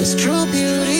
Cause true beauty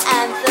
dance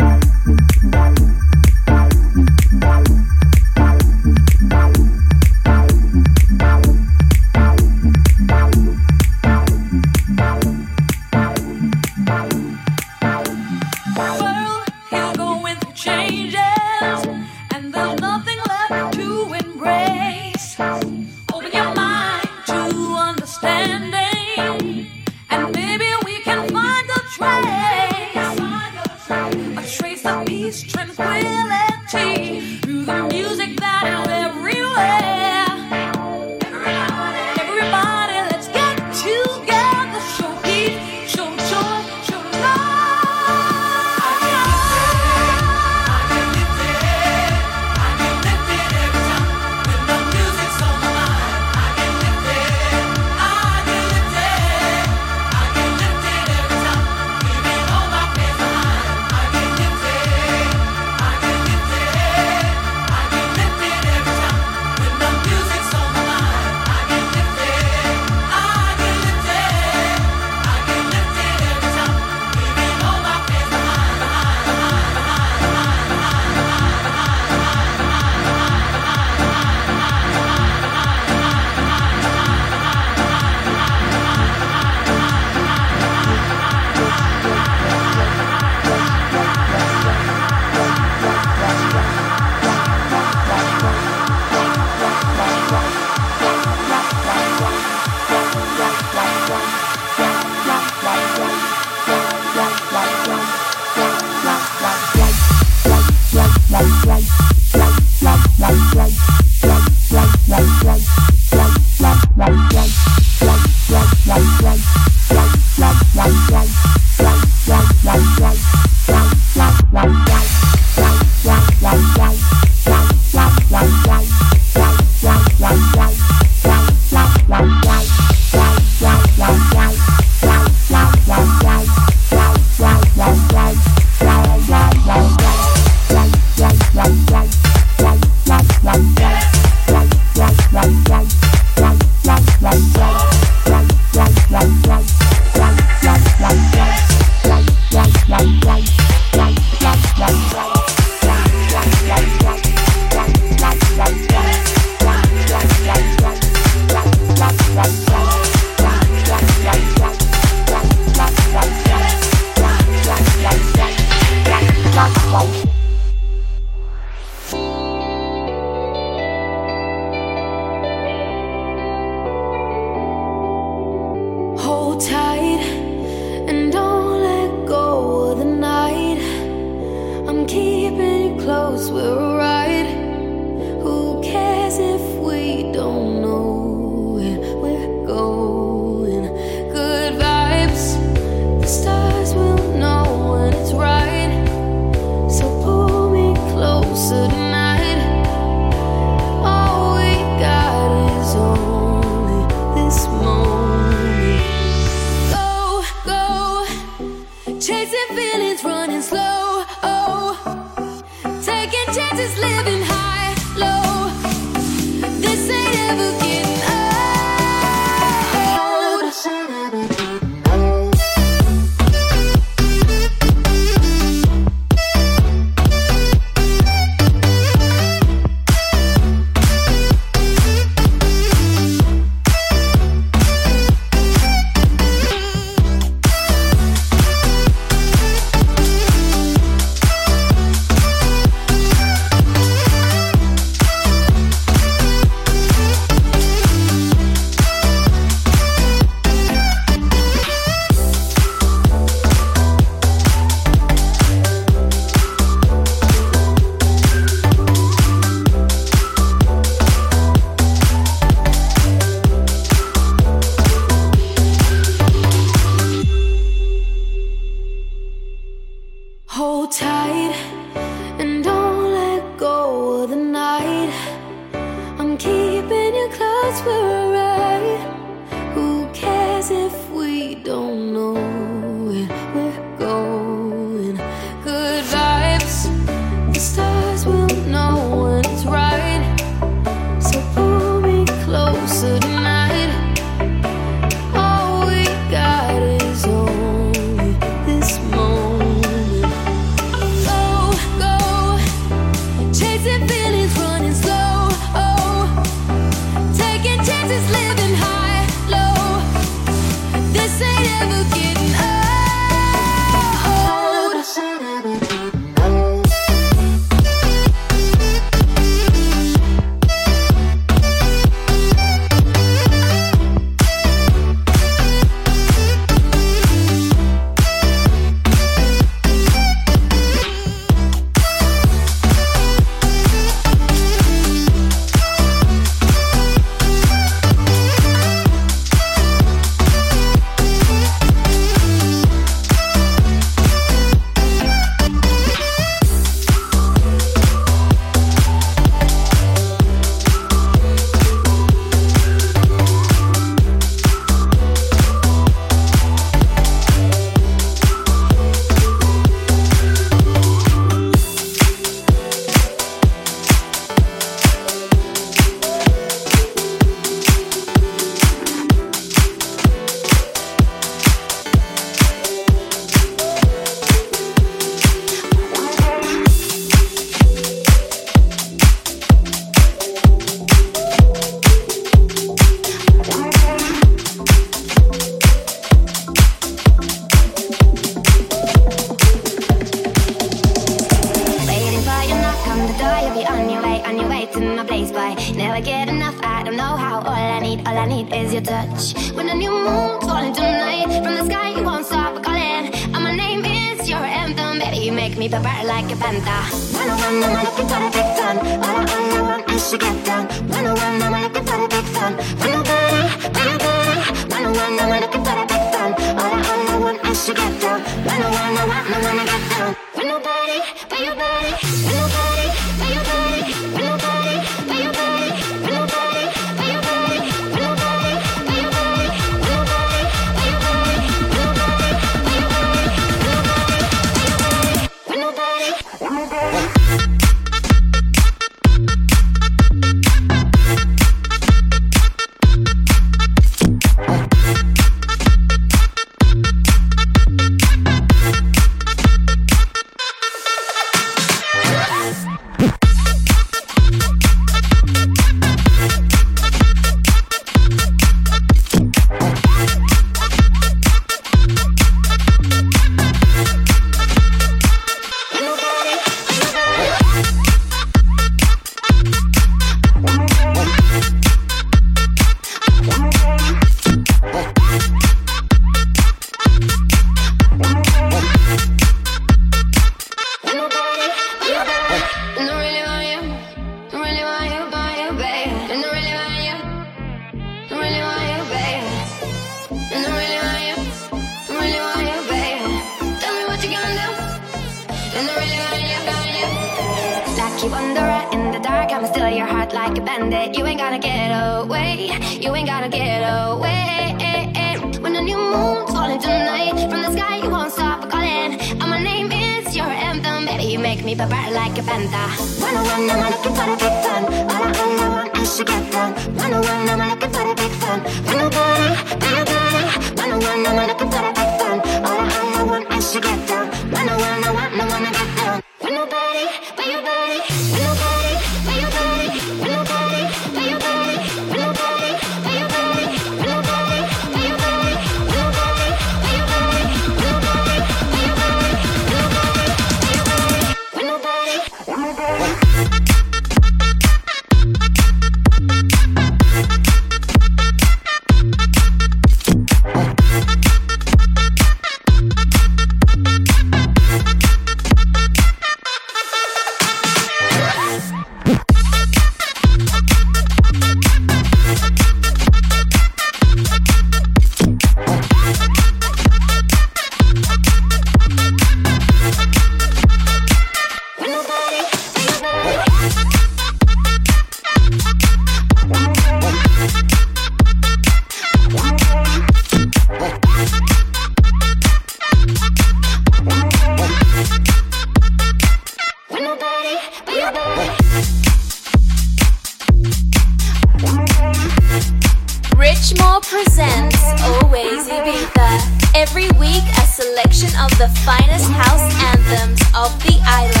selection of the finest house anthems of the island.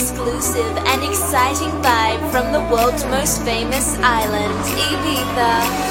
Exclusive and exciting vibe from the world's most famous island, Ibiza.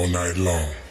all night long.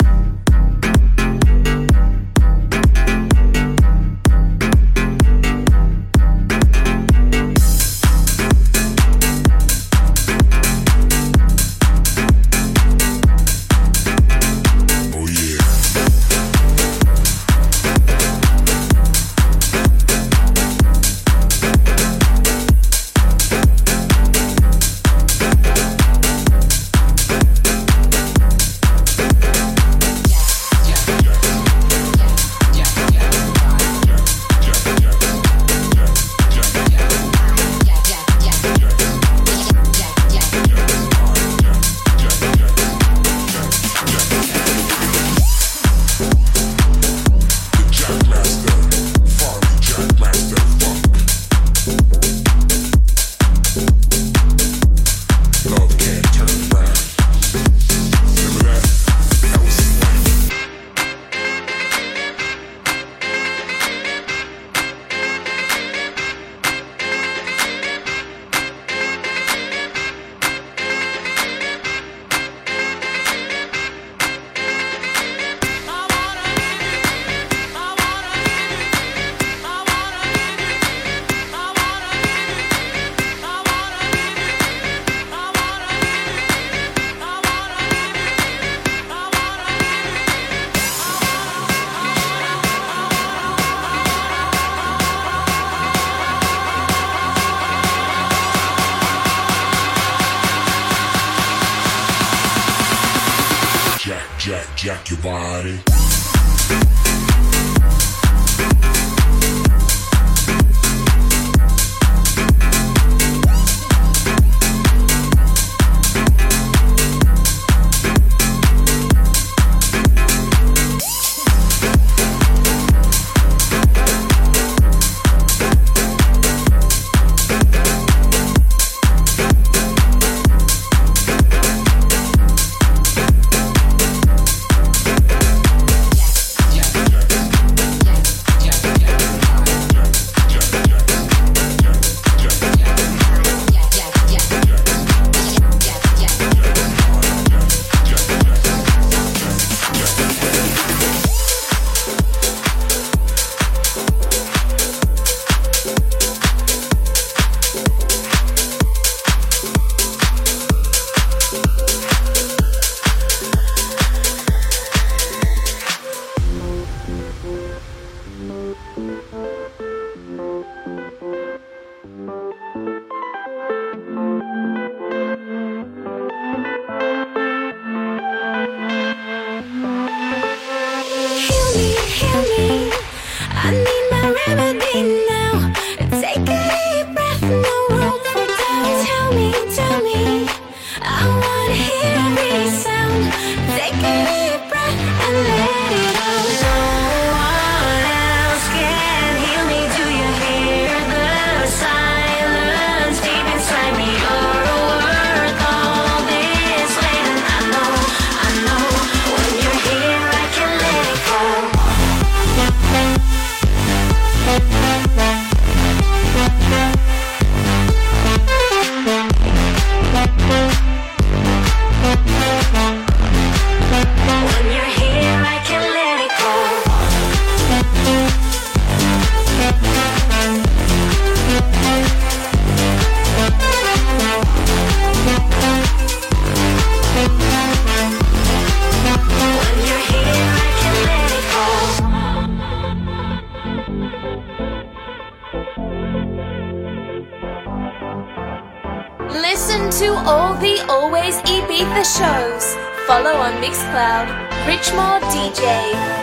Mixcloud, Richmore DJ.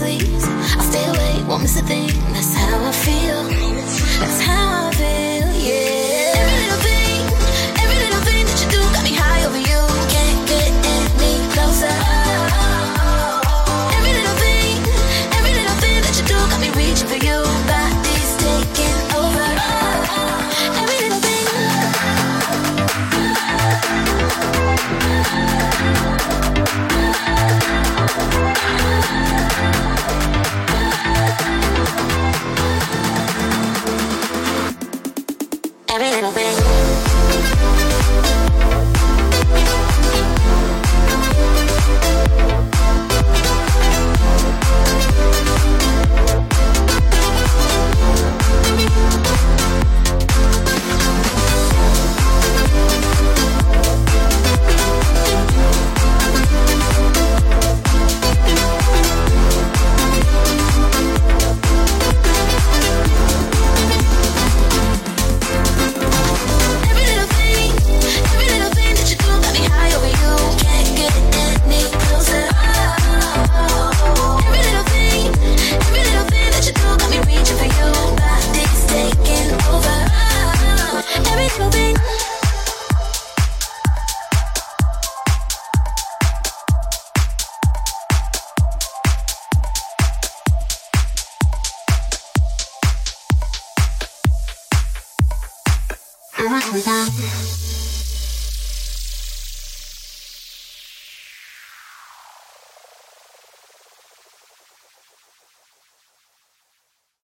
sleeves. I stay awake, won't miss a thing. That's how I feel. That's how I